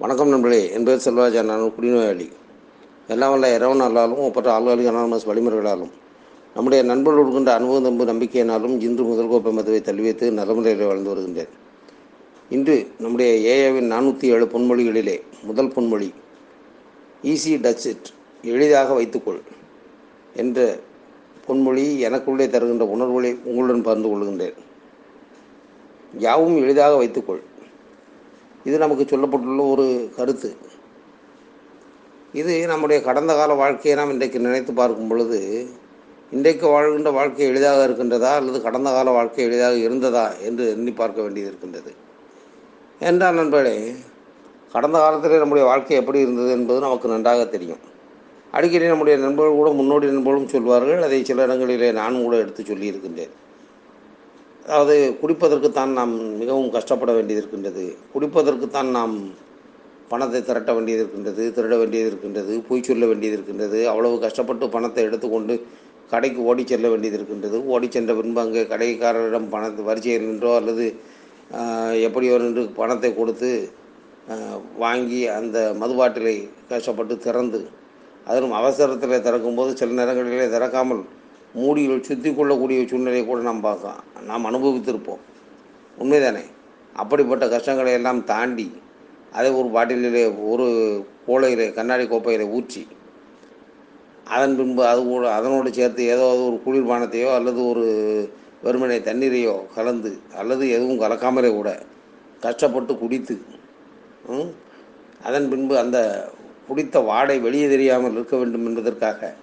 வணக்கம் நண்பர்களே. என் பேர் செல்வராஜா. நான் குடிநோயாளி. எல்லாம் வல்ல இரவு நாளாலும் ஒப்பற்ற ஆள்காலிக அனானமஸ் வழிமுறைகளாலும் நம்முடைய நண்பர்கள் கொடுக்கின்ற அனுபவம் நம்பு நம்பிக்கையினாலும் இன்று முதல் கோப்பை மதுவை தள்ளி வைத்து நலமுறையில் வாழ்ந்து வருகின்றேன். இன்று நம்முடைய ஏஏவின் நானூற்றி ஏழு பொன்மொழிகளிலே முதல் பொன்மொழி ஈஸி டச் இட் எளிதாக வைத்துக்கொள் என்ற பொன்மொழி எனக்குள்ளே தருகின்ற உணர்வுகளை உங்களுடன் பகிர்ந்து கொள்கின்றேன். யாவும் எளிதாக வைத்துக்கொள். இது நமக்கு சொல்லப்பட்டுள்ள ஒரு கருத்து. இது நம்முடைய கடந்த கால வாழ்க்கையை நாம் இன்றைக்கு நினைத்து பார்க்கும் பொழுது இன்றைக்கு வாழ்கின்ற வாழ்க்கை எளிதாக இருக்கின்றதா அல்லது கடந்த கால வாழ்க்கை எளிதாக இருந்ததா என்று எண்ணி பார்க்க வேண்டியது இருக்கின்றது. என்றால் நண்பர்களே கடந்த காலத்தில் நம்முடைய வாழ்க்கை எப்படி இருந்தது என்பது நமக்கு நன்றாக தெரியும். அடிக்கடி நம்முடைய நண்பர்கள் கூட முன்னோடி நண்பர்களும் சொல்வார்கள் அதை சில இடங்களிலே நானும் கூட எடுத்து சொல்லியிருக்கின்றேன். அதாவது குடிப்பதற்குத்தான் நாம் மிகவும் கஷ்டப்பட வேண்டியது இருக்கின்றது. குடிப்பதற்குத்தான் நாம் பணத்தை திரட்ட வேண்டியது இருக்கின்றது திருட வேண்டியது இருக்கின்றது பொய் சொல்ல வேண்டியது இருக்கின்றது அவ்வளவு கஷ்டப்பட்டு பணத்தை எடுத்துக்கொண்டு கடைக்கு ஓடி செல்ல வேண்டியது இருக்கின்றது. ஓடி சென்ற பின்பு அங்கே கடைக்காரரிடம் பணத்தை வரிசையில் நின்றோ அல்லது எப்படியோ நின்று பணத்தை கொடுத்து வாங்கி அந்த மதுபாட்டிலை கஷ்டப்பட்டு திறந்து அதிலும் அவசரத்தில் திறக்கும்போது சில நேரங்களிலே திறக்காமல் மூடியில் சுற்றி கொள்ளக்கூடிய சூழ்நிலையை கூட நாம் பார்க்கலாம். நாம் அனுபவித்திருப்போம். உண்மைதானே? அப்படிப்பட்ட கஷ்டங்களை எல்லாம் தாண்டி அதை ஒரு பாட்டிலே ஒரு கோலையில் கண்ணாடி கோப்பையில் ஊற்றி அதன் பின்பு அது கூட அதனோடு சேர்த்து ஏதோ ஒரு குளிர்பானத்தையோ அல்லது ஒரு வெறுமனை தண்ணீரையோ கலந்து அல்லது எதுவும் கலக்காமலே கூட கஷ்டப்பட்டு குடித்து அதன் பின்பு அந்த குடித்த வாடை வெளியே தெரியாமல் இருக்க வேண்டும் என்பதற்காக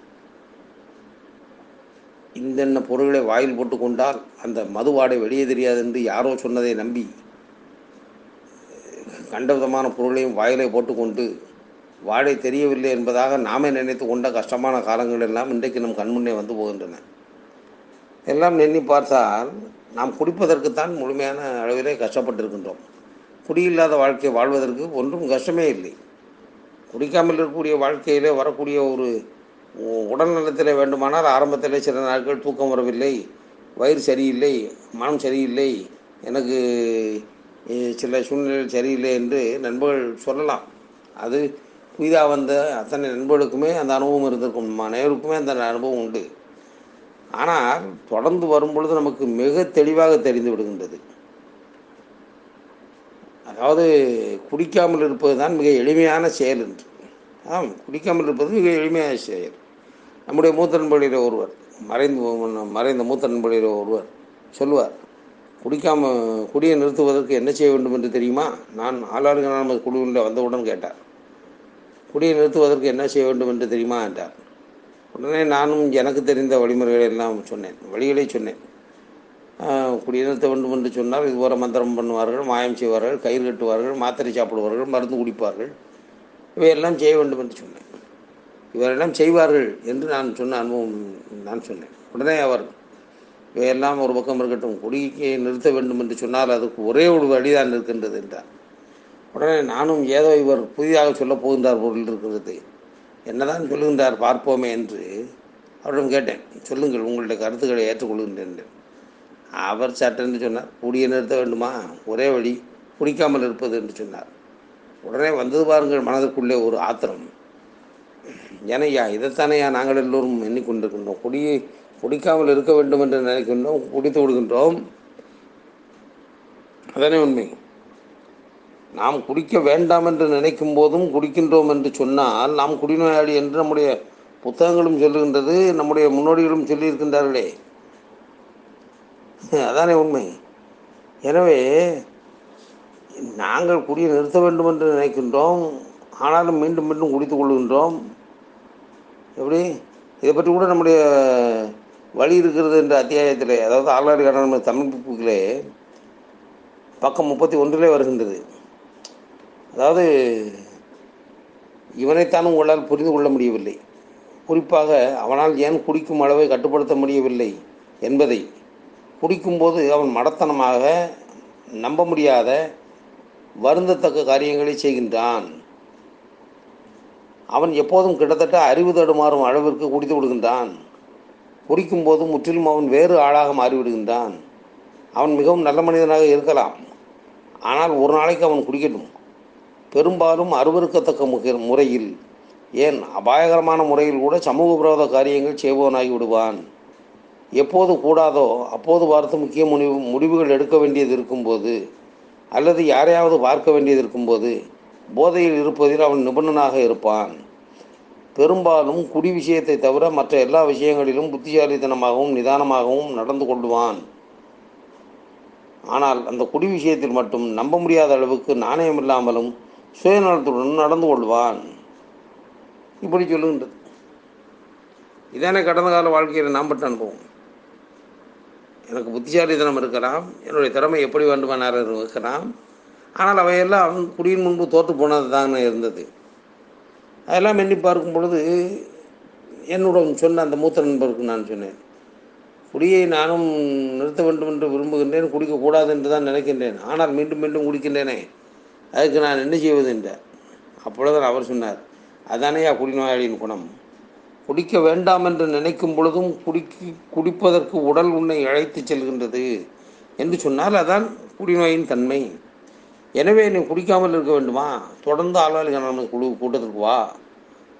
இந்தென்ன பொருள்களை வாயில் போட்டு கொண்டால் அந்த மது வாடை வெளியே தெரியாது என்று யாரோ சொன்னதை நம்பி கண்ட விதமான பொருளையும் வாயிலை போட்டுக்கொண்டு வாடை தெரியவில்லை என்பதாக நாமே நினைத்து கொண்ட கஷ்டமான காலங்கள் எல்லாம் இன்றைக்கு நம் கண்முன்னே வந்து போகின்றன. எல்லாம் எண்ணி பார்த்தால் நாம் குடிப்பதற்குத்தான் முழுமையான அளவிலே கஷ்டப்பட்டிருக்கின்றோம். குடியில்லாத வாழ்க்கையை வாழ்வதற்கு ஒன்றும் கஷ்டமே இல்லை. குடிக்காமல் இருக்கக்கூடிய வாழ்க்கையிலே வரக்கூடிய ஒரு உடல்நலத்தில் வேண்டுமானால் ஆரம்பத்தில் சில நாட்கள் தூக்கம் வரவில்லை வயிறு சரியில்லை மனம் சரியில்லை எனக்கு சில சூழ்நிலைகள் சரியில்லை என்று நண்பர்கள் சொல்லலாம். அது புதிதாக வந்த அத்தனை நண்பர்களுக்குமே அந்த அனுபவம் இருந்திருக்கும். அனைவருக்குமே அந்த அனுபவம் உண்டு. ஆனால் தொடர்ந்து வரும்பொழுது நமக்கு மிக தெளிவாக தெரிந்து விடுகின்றது. அதாவது குடிக்காமல் இருப்பது தான் மிக எளிமையான செயல் என்று. ஆம் குடிக்காமல் இருப்பது மிக எளிமையான செயல். நம்முடைய மூத்த நண்பர்களில் ஒருவர் மறைந்து மறைந்த மூத்த நண்பர்களில் ஒருவர் சொல்லுவார் குடிக்காம குடியை நிறுத்துவதற்கு என்ன செய்ய வேண்டும் என்று தெரியுமா? நான் ஆளாளுங்க நமது குழுவில் வந்தவுடன் கேட்டார். குடியை நிறுத்துவதற்கு என்ன செய்ய வேண்டும் என்று தெரியுமா? என்றார். உடனே நானும் எனக்கு தெரிந்த வழிமுறைகளை எல்லாம் சொன்னேன் வழிகளை சொன்னேன். குடியை நிறுத்த வேண்டும் என்று சொன்னால் இதுபோல மந்திரம் பண்ணுவார்கள் மாயம் செய்வார்கள் கயிறு கட்டுவார்கள் மாத்திரை சாப்பிடுவார்கள் மருந்து குடிப்பார்கள். இவையெல்லாம் செய்ய வேண்டும் என்று சொன்னேன். இவரெல்லாம் செய்வார்கள் என்று நான் சொன்ன அனுபவம் நான் சொன்னேன். உடனே அவர் இவையெல்லாம் ஒரு பக்கம் இருக்கட்டும் குடியை நிறுத்த வேண்டும் என்று சொன்னால் அதுக்கு ஒரே ஒரு வழிதான் இருக்கின்றது என்றார். உடனே நானும் ஏதோ இவர் புதிதாக சொல்லப் போகின்றார் பொருள் இருக்கிறது. என்னதான் சொல்லுகின்றார் பார்ப்போமே என்று அவரிடம் கேட்டேன். சொல்லுங்கள் உங்களுடைய கருத்துக்களை ஏற்றுக்கொள்கின்றேன் அவர் சட்டென்று சொன்னார் குடியை நிறுத்த வேண்டுமா? ஒரே வழி குடிக்காமல் இருப்பது என்று சொன்னார். உடனே வந்தது பாருங்கள் மனதிற்குள்ளே ஒரு ஆத்திரம். ஏனையா இதைத்தானையா நாங்கள் எல்லோரும் எண்ணிக்கொண்டிருக்கின்றோம். குடியை குடிக்காமல் இருக்க வேண்டும் என்று நினைக்கின்றோம் குடித்து விடுகின்றோம். அதானே உண்மை. நாம் குடிக்க வேண்டாம் என்று நினைக்கும் போதும் குடிக்கின்றோம் என்று சொன்னால் நாம் குடிநோயாளி என்று நம்முடைய புத்தகங்களும் சொல்லுகின்றது நம்முடைய முன்னோடிகளும் சொல்லியிருக்கின்றார்களே. அதானே உண்மை. எனவே நாங்கள் குடியை நிறுத்த வேண்டும் என்று நினைக்கின்றோம் ஆனாலும் மீண்டும் மீண்டும் குடித்துக் கொள்கின்றோம் எப்படி? இதை பற்றி கூட நம்முடைய வழி இருக்கிறது என்ற அத்தியாயத்தில் அதாவது ஆளாடி கடன தமிழ் புக்கிலே பக்கம் முப்பத்தி ஒன்றிலே வருகின்றது. அதாவது இவனைத்தான் உங்களால் புரிந்து கொள்ள முடியவில்லை. குறிப்பாக அவனால் ஏன் குடிக்கும் அளவை கட்டுப்படுத்த முடியவில்லை என்பதை. குடிக்கும்போது அவன் மடத்தனமாக நம்ப முடியாத வருந்தத்தக்க காரியங்களை செய்கின்றான். அவன் எப்போதும் கிட்டத்தட்ட அறிவு தடுமாறும் அளவிற்கு குடித்து விடுகின்றான். குடிக்கும்போது முற்றிலும் அவன் வேறு ஆளாக மாறிவிடுகின்றான். அவன் மிகவும் நல்ல மனிதனாக இருக்கலாம். ஆனால் ஒரு நாளைக்கு அவன் குடிக்கட்டும். பெரும்பாலும் அருவருக்கத்தக்க முறையில் ஏன் அபாயகரமான முறையில் கூட சமூக விரோத காரியங்கள் செய்பவனாகி விடுவான். எப்போது கூடாதோ அப்போது பார்த்து முக்கிய முடிவு முடிவுகள் எடுக்க வேண்டியது இருக்கும்போது அல்லது யாரையாவது பார்க்க வேண்டியது இருக்கும்போது போதையில் இருப்பதில் அவன் நிபுணனாக இருப்பான். பெரும்பாலும் குடி விஷயத்தை தவிர மற்ற எல்லா விஷயங்களிலும் புத்திசாலித்தனமாகவும் நிதானமாகவும் நடந்து கொள்வான் ஆனால் அந்த குடி விஷயத்தில் மட்டும் நம்ப முடியாத அளவுக்கு நாணயம் இல்லாமலும் சுயநலத்துடன் நடந்து கொள்வான். இப்படி சொல்லுகின்றது. இதானே கடந்த கால வாழ்க்கையில் நாம் பட்ட அனுபவம். எனக்கு புத்திசாலித்தனம் இருக்கலாம் என்னுடைய திறமை எப்படி வேண்டுமானாலும் இருக்கலாம். ஆனால் அவையெல்லாம் குடியின் முன்பு தோற்று போனது தான் இருந்தது. அதெல்லாம் எண்ணி பார்க்கும் பொழுது என்னுடன் சொன்ன அந்த மூத்த நண்பருக்கு நான் சொன்னேன் குடியை நானும் நிறுத்த வேண்டும் என்று விரும்புகின்றேன் குடிக்கக்கூடாது என்று தான் நினைக்கின்றேன். ஆனால் மீண்டும் மீண்டும் குடிக்கின்றேனே அதுக்கு நான் என்ன செய்வது என்றார். அப்பொழுது அவர் சொன்னார் அதானேயா குடிநோயாளியின் குணம். குடிக்க வேண்டாம் என்று நினைக்கும் பொழுதும் குடிக்கு குடிப்பதற்கு உடல் உன்னை அழைத்து செல்கின்றது என்று சொன்னால் அதான் குடிநோயின் தன்மை. எனவே நீ குடிக்காமல் இருக்க வேண்டுமா? தொடர்ந்து ஆள்வாளிகள் குழு கூட்டத்திற்கு வா.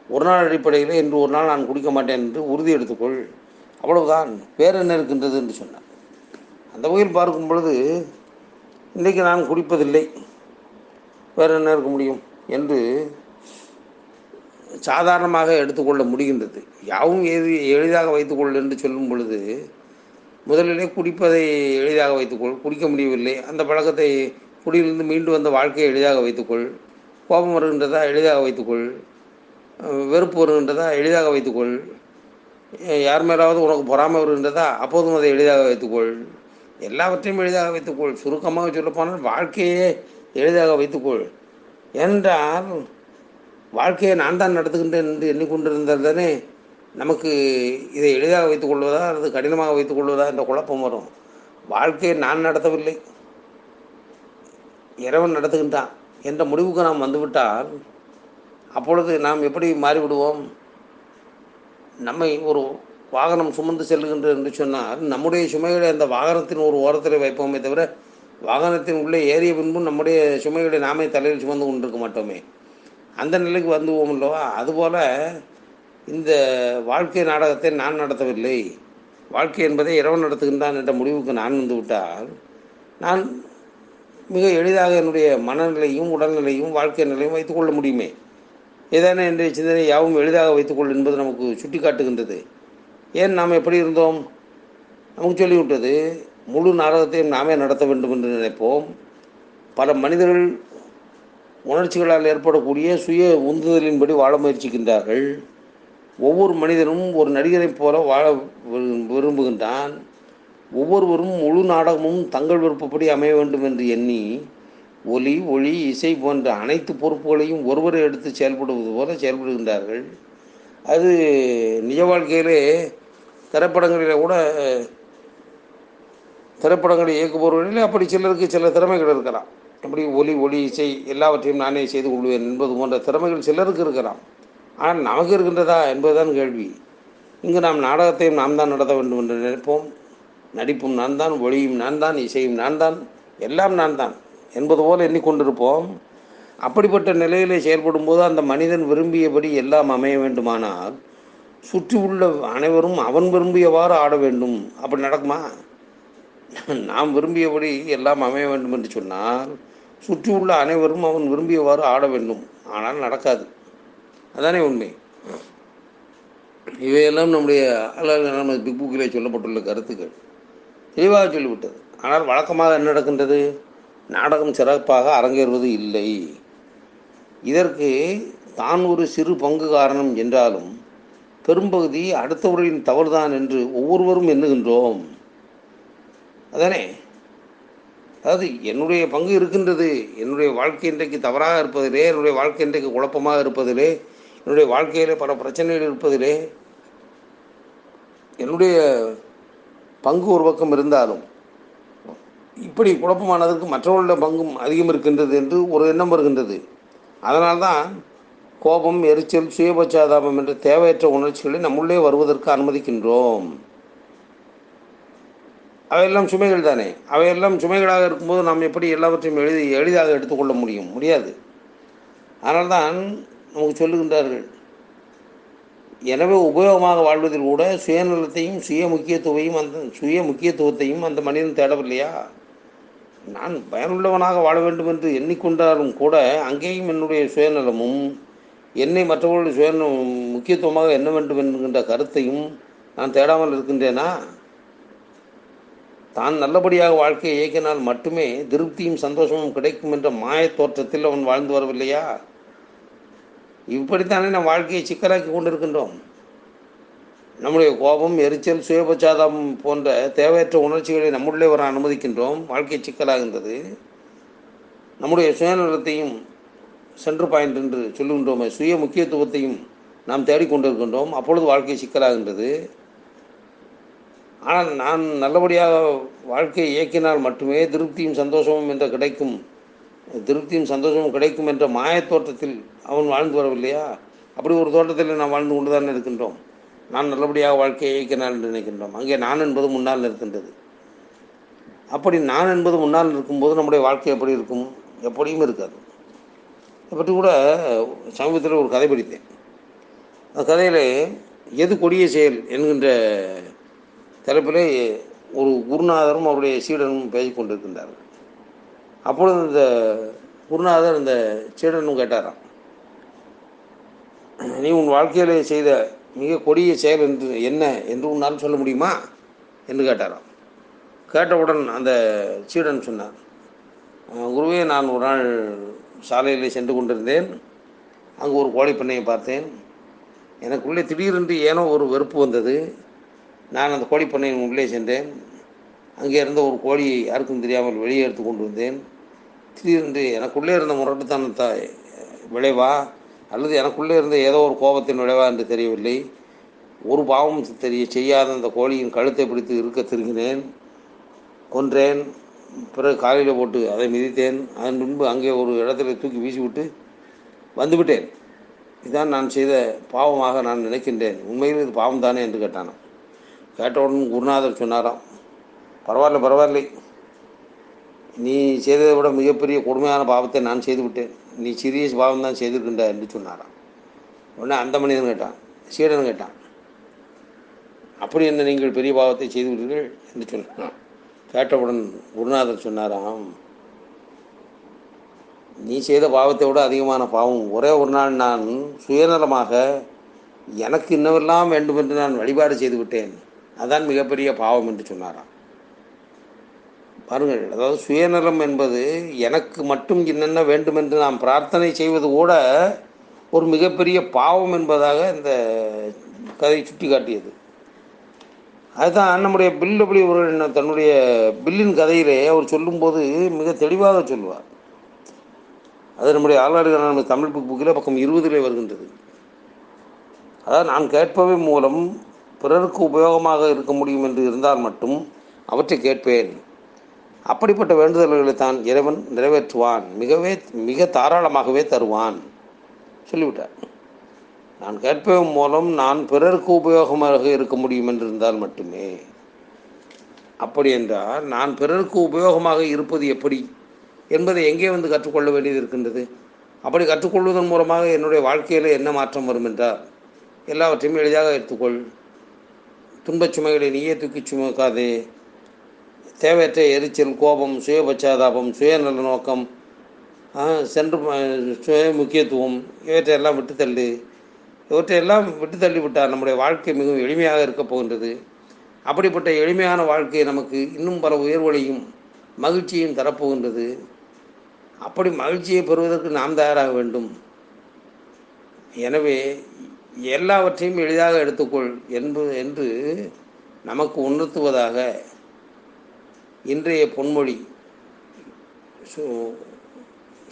ஒரு நாள் அடிப்படையில் இன்று ஒரு நாள் நான் குடிக்க மாட்டேன் என்று உறுதி எடுத்துக்கொள். அவ்வளவுதான். வேறு என்ன இருக்கின்றது என்று சொன்னார். அந்த வகையில் பார்க்கும் பொழுது இன்றைக்கு நான் குடிப்பதில்லை. வேறு என்ன இருக்க முடியும்? என்று சாதாரணமாக எடுத்துக்கொள்ள முடிகின்றது. யாவும் எது எளிதாக வைத்துக்கொள் என்று சொல்லும் பொழுது முதலிலே குடிப்பதை எளிதாக வைத்துக்கொள். குடிக்க முடியவில்லை. அந்த பழக்கத்தை குடியிலிருந்து மீண்டு வந்த வாழ்க்கையை எளிதாக வைத்துக்கொள். கோபம் வருகின்றதா எளிதாக வைத்துக்கொள். வெறுப்பு வருகின்றதா எளிதாக வைத்துக்கொள். யார் மேலாவது உனக்கு பொறாமை வருகின்றதா அப்போதும் அதை எளிதாக வைத்துக்கொள். எல்லாவற்றையும் எளிதாக வைத்துக்கொள். சுருக்கமாக சொல்லப்போனால் வாழ்க்கையே எளிதாக வைத்துக்கொள். என்றால் வாழ்க்கையை நான் தான் நடத்துகின்றேன் என்று எண்ணிக்கொண்டிருந்தால் தானே நமக்கு இதை எளிதாக வைத்துக்கொள்வதா அல்லது கடினமாக வைத்துக்கொள்வதா என்ற குழப்பம் வரும். வாழ்க்கையை நான் நடத்தவில்லை. இறைவன் நடத்துகின்றான் என்ற முடிவுக்கு நாம் வந்துவிட்டால் அப்பொழுது நாம் எப்படி மாறிவிடுவோம்? நம்மை ஒரு வாகனம் சுமந்து செல்லுகின்றது என்று சொன்னால் நம்முடைய சுமைகளை அந்த வாகனத்தின் ஒரு ஓரத்தில் வைப்போமே தவிர வாகனத்தின் உள்ளே ஏறிய பின்பும் நம்முடைய சுமைகளை நாமே தலையில் சுமந்து கொண்டிருக்க மாட்டோமே. அந்த நிலைக்கு வந்துவோம் இல்லவா அதுபோல் இந்த வாழ்க்கை நாடகத்தை நான் நடத்தவில்லை. வாழ்க்கை என்பதை இரவு நடத்துகின்றான் என்ற முடிவுக்கு நான் வந்துவிட்டால் நான் மிக எளிதாக என்னுடைய மனநிலையும் உடல்நிலையும் வாழ்க்கை நிலையும் வைத்துக்கொள்ள முடியுமே? ஏதான என்னுடைய சிந்தனை யாவும் எளிதாக வைத்துக்கொள் என்பது நமக்கு சுட்டி காட்டுகின்றது ஏன் நாம் எப்படி இருந்தோம்? நமக்கு சொல்லிவிட்டது முழு நாடகத்தையும் நாமே நடத்த வேண்டும் என்று நினைப்போம். பல மனிதர்கள் உணர்ச்சிகளால் ஏற்படக்கூடிய சுய உந்துதலின்படி வாழ முயற்சிக்கின்றார்கள். ஒவ்வொரு மனிதனும் ஒரு நடிகரைப் போல வாழ விரு- விரும்புகின்றான். ஒவ்வொருவரும் முழு நாடகமும் தங்கள் விருப்பப்படி அமைய வேண்டும் என்று எண்ணி ஒலி ஒளி இசை போன்ற அனைத்து பொறுப்புகளையும் ஒருவரை எடுத்து செயல்படுவது போல செயல்படுகின்றார்கள். அது நிஜ வாழ்க்கையிலே திரைப்படங்களில் கூட திரைப்படங்களை இயக்குபவர்களில் அப்படி சிலருக்கு சில திறமைகள் இருக்கலாம். அப்படி ஒலி ஒளி இசை எல்லாவற்றையும் நானே செய்து கொள்வேன் என்பது போன்ற திறமைகள் சிலருக்கு இருக்கலாம். ஆனால் நமக்கு இருக்கின்றதா என்பதுதான் கேள்வி. இங்கு நாம் நாடகத்தையும் நாம் தான் நடத்த வேண்டும் என்று நினைப்போம். நடிப்பும் நான் தான் ஒளியும் நான் தான் இசையும் நான் தான் எல்லாம் நான் தான் என்பது போல் எண்ணிக்கொண்டிருப்போம். அப்படிப்பட்ட நிலையிலே செயல்படும் போது அந்த மனிதன் விரும்பியபடி எல்லாம் அமைய வேண்டுமானால் சுற்றி உள்ள அனைவரும் அவன் விரும்பியவாறு ஆட வேண்டும். அப்படி நடக்குமா? நாம் விரும்பியபடி எல்லாம் அமைய வேண்டும் என்று சொன்னால் சுற்றி உள்ள அனைவரும் அவன் விரும்பியவாறு ஆட வேண்டும். ஆனால் நடக்காது. அதானே உண்மை. இவையெல்லாம் நம்முடைய அல்லாஹ் பிக் புக்கிலே சொல்லப்பட்டுள்ள கருத்துக்கள். தெளிவாக சொல்லிவிட்டது. ஆனால் வழக்கமாக என்ன நடக்கின்றது? நாடகம் சிறப்பாக அரங்கேறுவது இல்லை. இதற்கு தான் ஒரு சிறு பங்கு காரணம் என்றாலும் பெரும்பகுதி அடுத்தவர்களின் தவறுதான் என்று ஒவ்வொருவரும் எண்ணுகின்றோம். அதானே? அதாவது என்னுடைய பங்கு இருக்கின்றது. என்னுடைய வாழ்க்கை இன்றைக்கு தவறாக இருப்பதிலே என்னுடைய வாழ்க்கை இன்றைக்கு குழப்பமாக இருப்பதிலே என்னுடைய வாழ்க்கையில் பல பிரச்சனைகள் இருப்பதிலே என்னுடைய பங்கு ஒரு பக்கம் இருந்தாலும் இப்படி குழப்பமானதற்கு மற்றவர்களுடைய பங்கும் அதிகம் இருக்கின்றது என்று ஒரு எண்ணம் வருகின்றது. அதனால்தான் கோபம் எரிச்சல் சுயபச்சாதாபம் என்ற தேவையற்ற உணர்ச்சிகளை நம்முள்ளே வருவதற்கு அனுமதிக்கின்றோம். அவையெல்லாம் சுமைகள் தானே? அவையெல்லாம் சுமைகளாக இருக்கும்போது நாம் எப்படி எல்லாவற்றையும் எழுதி எளிதாக எடுத்துக்கொள்ள முடியும்? முடியாது. அதனால்தான் நமக்கு சொல்லுகின்றார்கள் எனவே உபயோகமாக வாழ்வதில் கூட சுயநலத்தையும் சுய முக்கியத்துவையும் அந்த சுய முக்கியத்துவத்தையும் அந்த மனிதன் தேடவில்லையா? நான் பயனுள்ளவனாக வாழ வேண்டும் என்று எண்ணிக்கொண்டாலும் கூட அங்கேயும் என்னுடைய சுயநலமும் என்னை மற்றவர்களுடைய சுய முக்கியத்துவமாக என்ன வேண்டும் என்கின்ற கருத்தையும் நான் தேடாமல் இருக்கின்றேனா? தான் நல்லபடியாக வாழ்க்கையை இயக்கினால் மட்டுமே திருப்தியும் சந்தோஷமும் கிடைக்கும் என்ற மாயத் தோற்றத்தில் அவன் வாழ்ந்து வரவில்லையா? இப்படித்தானே நம் வாழ்க்கையை சிக்கலாக்கி கொண்டிருக்கின்றோம். நம்முடைய கோபம் எரிச்சல் சுயபச்சாதம் போன்ற தேவையற்ற உணர்ச்சிகளை நம்முள்ளே வர அனுமதிக்கின்றோம். வாழ்க்கை சிக்கலாகின்றது. நம்முடைய சுயநலத்தையும் சென்று பாயிண்ட் என்று சொல்லுகின்றோமே சுய முக்கியத்துவத்தையும் நாம் தேடிக்கொண்டிருக்கின்றோம் அப்பொழுது வாழ்க்கை சிக்கலாகின்றது. ஆனால் நான் நல்லபடியாக வாழ்க்கையை இயக்கினால் மட்டுமே திருப்தியும் சந்தோஷமும் என்ற கிடைக்கும் திருப்தியும் சந்தோஷமும் கிடைக்கும் என்ற மாயத் தோட்டத்தில் அவன் வாழ்ந்து வரவில்லையா? அப்படி ஒரு தோட்டத்தில் நான் வாழ்ந்து கொண்டு தான் இருக்கின்றோம். நான் நல்லபடியாக வாழ்க்கையை இயக்கினான் என்று நினைக்கின்றோம். அங்கே நான் என்பது முன்னால் இருக்கின்றது அப்படி நான் என்பது முன்னால் இருக்கும்போது நம்முடைய வாழ்க்கை எப்படி இருக்கும்? எப்படியும் இருக்காது. இதை பற்றி கூட சமீபத்தில் ஒரு கதை படித்தேன். அந்த கதையில் எது கொடிய செயல் என்கின்ற தலைப்பிலே ஒரு குருநாதரும் அவருடைய சீடனும் பேசிக் கொண்டிருக்கின்றார்கள் அப்பொழுது இந்த குருநாதர் இந்த சீடனும் கேட்டாராம் நீ உன் வாழ்க்கையில் செய்த மிக கொடிய செயல் என்று என்ன என்று உன்னால் சொல்ல முடியுமா? என்று கேட்டாராம். கேட்டவுடன் அந்த சீடன் சொன்னார் குருவே நான் ஒரு நாள் சாலையில் சென்று கொண்டிருந்தேன். அங்கு ஒரு கோழி பண்ணையை பார்த்தேன். எனக்குள்ளே திடீரென்று ஏனோ ஒரு வெறுப்பு வந்தது. நான் அந்த கோழி பண்ணையின் உள்ளே சென்றேன். அங்கே இருந்த ஒரு கோழியை யாருக்கும் தெரியாமல் வெளியே எடுத்து கொண்டு வந்தேன். திடீரென்று எனக்குள்ளே இருந்த முரட்டுத்தனத்தை விளைவா? அல்லது எனக்குள்ளே இருந்த ஏதோ ஒரு கோபத்தின் விளைவா என்று தெரியவில்லை. ஒரு பாவம் தெரிய செய்யாத அந்த கோழியின் கழுத்தை பிடித்து இருக்க திருங்கினேன் கொன்றேன். பிறகு காலையில் போட்டு அதை மிதித்தேன். அதன் பின்பு அங்கே ஒரு இடத்துல தூக்கி வீசிவிட்டு வந்துவிட்டேன். இதான் நான் செய்த பாவமாக நான் நினைக்கின்றேன். உண்மையில் இது பாவம் தானே என்று கேட்டானாம். கேட்டவுடன் குருநாதர் சொன்னாராம். பரவாயில்ல பரவாயில்லை. நீ செய்ததை விட மிகப்பெரிய கொடுமையான பாவத்தை நான் செய்து விட்டேன் நீ சிறிய பாவம் தான் செய்திருக்கின்ற என்று சொன்னாராம். உடனே அந்த மனிதன் கேட்டான் சீடன் கேட்டான் அப்படி என்ன நீங்கள் பெரிய பாவத்தை செய்து விட்டீர்கள் என்று சொன்னான். கேட்டவுடன் குருநாதர் சொன்னாராம் நீ செய்த பாவத்தை விட அதிகமான பாவம். ஒரே ஒரு நாள் நான் சுயநலமாக எனக்கு இன்னவெல்லாம் வேண்டும் என்று நான் வழிபாடு செய்து விட்டேன் அதான் மிகப்பெரிய பாவம் என்று சொன்னாராம். பாருங்கள் அதாவது சுயநலம் என்பது எனக்கு மட்டும் என்னென்ன வேண்டும் என்று நாம் பிரார்த்தனை செய்வது கூட ஒரு மிகப்பெரிய பாவம் என்பதாக இந்த கதை சுட்டி காட்டியது அதுதான் நம்முடைய பில் டபிள்யூ அவர்கள் தன்னுடைய பில்லின் கதையிலே அவர் சொல்லும்போது மிக தெளிவாக சொல்லுவார். அது நம்முடைய ஆளாடுகான தமிழ் புக் புக்கில் பக்கம் இருபதிலே வருகின்றது. அதாவது நான் கேட்பவை மூலம் பிறருக்கு உபயோகமாக இருக்க முடியும் என்று இருந்தால் மட்டும் அவற்றை கேட்பேன். அப்படிப்பட்ட வேண்டுதல்களை தான் இறைவன் நிறைவேற்றுவான். மிகவே மிக தாராளமாகவே தருவான். சொல்லிவிட்டார். நான் கேட்பவன் மூலம் நான் பிறருக்கு உபயோகமாக இருக்க முடியும் என்று இருந்தால் மட்டுமே. அப்படி என்றால் நான் பிறருக்கு உபயோகமாக இருப்பது எப்படி? என்பதை எங்கே வந்து கற்றுக்கொள்ள வேண்டியது இருக்கின்றது? அப்படி கற்றுக்கொள்வதன் மூலமாக என்னுடைய வாழ்க்கையில் என்ன மாற்றம் வரும் என்றால் எல்லாவற்றையும் எளிதாக எடுத்துக்கொள். துன்பச் சுமைகளை நீயே தூக்கி சுமக்காதே. தேவையற்ற எரிச்சல் கோபம் சுயபச்சாதாபம் சுயநல நோக்கம் சென்று சுய முக்கியத்துவம் இவற்றையெல்லாம் விட்டு தள்ளு இவற்றையெல்லாம் விட்டுத்தள்ளி விட்டால் நம்முடைய வாழ்க்கை மிகவும் எளிமையாக இருக்கப் போகின்றது. அப்படிப்பட்ட எளிமையான வாழ்க்கை நமக்கு இன்னும் பல உயர்வுகளையும் மகிழ்ச்சியும் தரப்போகின்றது. அப்படி மகிழ்ச்சியை பெறுவதற்கு நாம் தயாராக வேண்டும். எனவே எல்லாவற்றையும் எளிதாக எடுத்துக்கொள் என்பது என்று நமக்கு உணர்த்துவதாக இன்றைய பொன்மொழி சு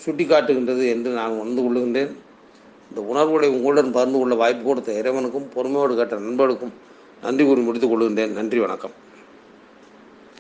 சுட்டிக்காட்டுகின்றது என்று நான் உணர்ந்து கொள்ளுகின்றேன். இந்த உணர்வுகளை உங்களுடன் பகிர்ந்து கொள்ள வாய்ப்பு கொடுத்த இறைவனுக்கும் பொறுமையோடு கேட்ட நண்பர்களுக்கும் நன்றி கூறி முடித்துக் கொள்கின்றேன். நன்றி வணக்கம்.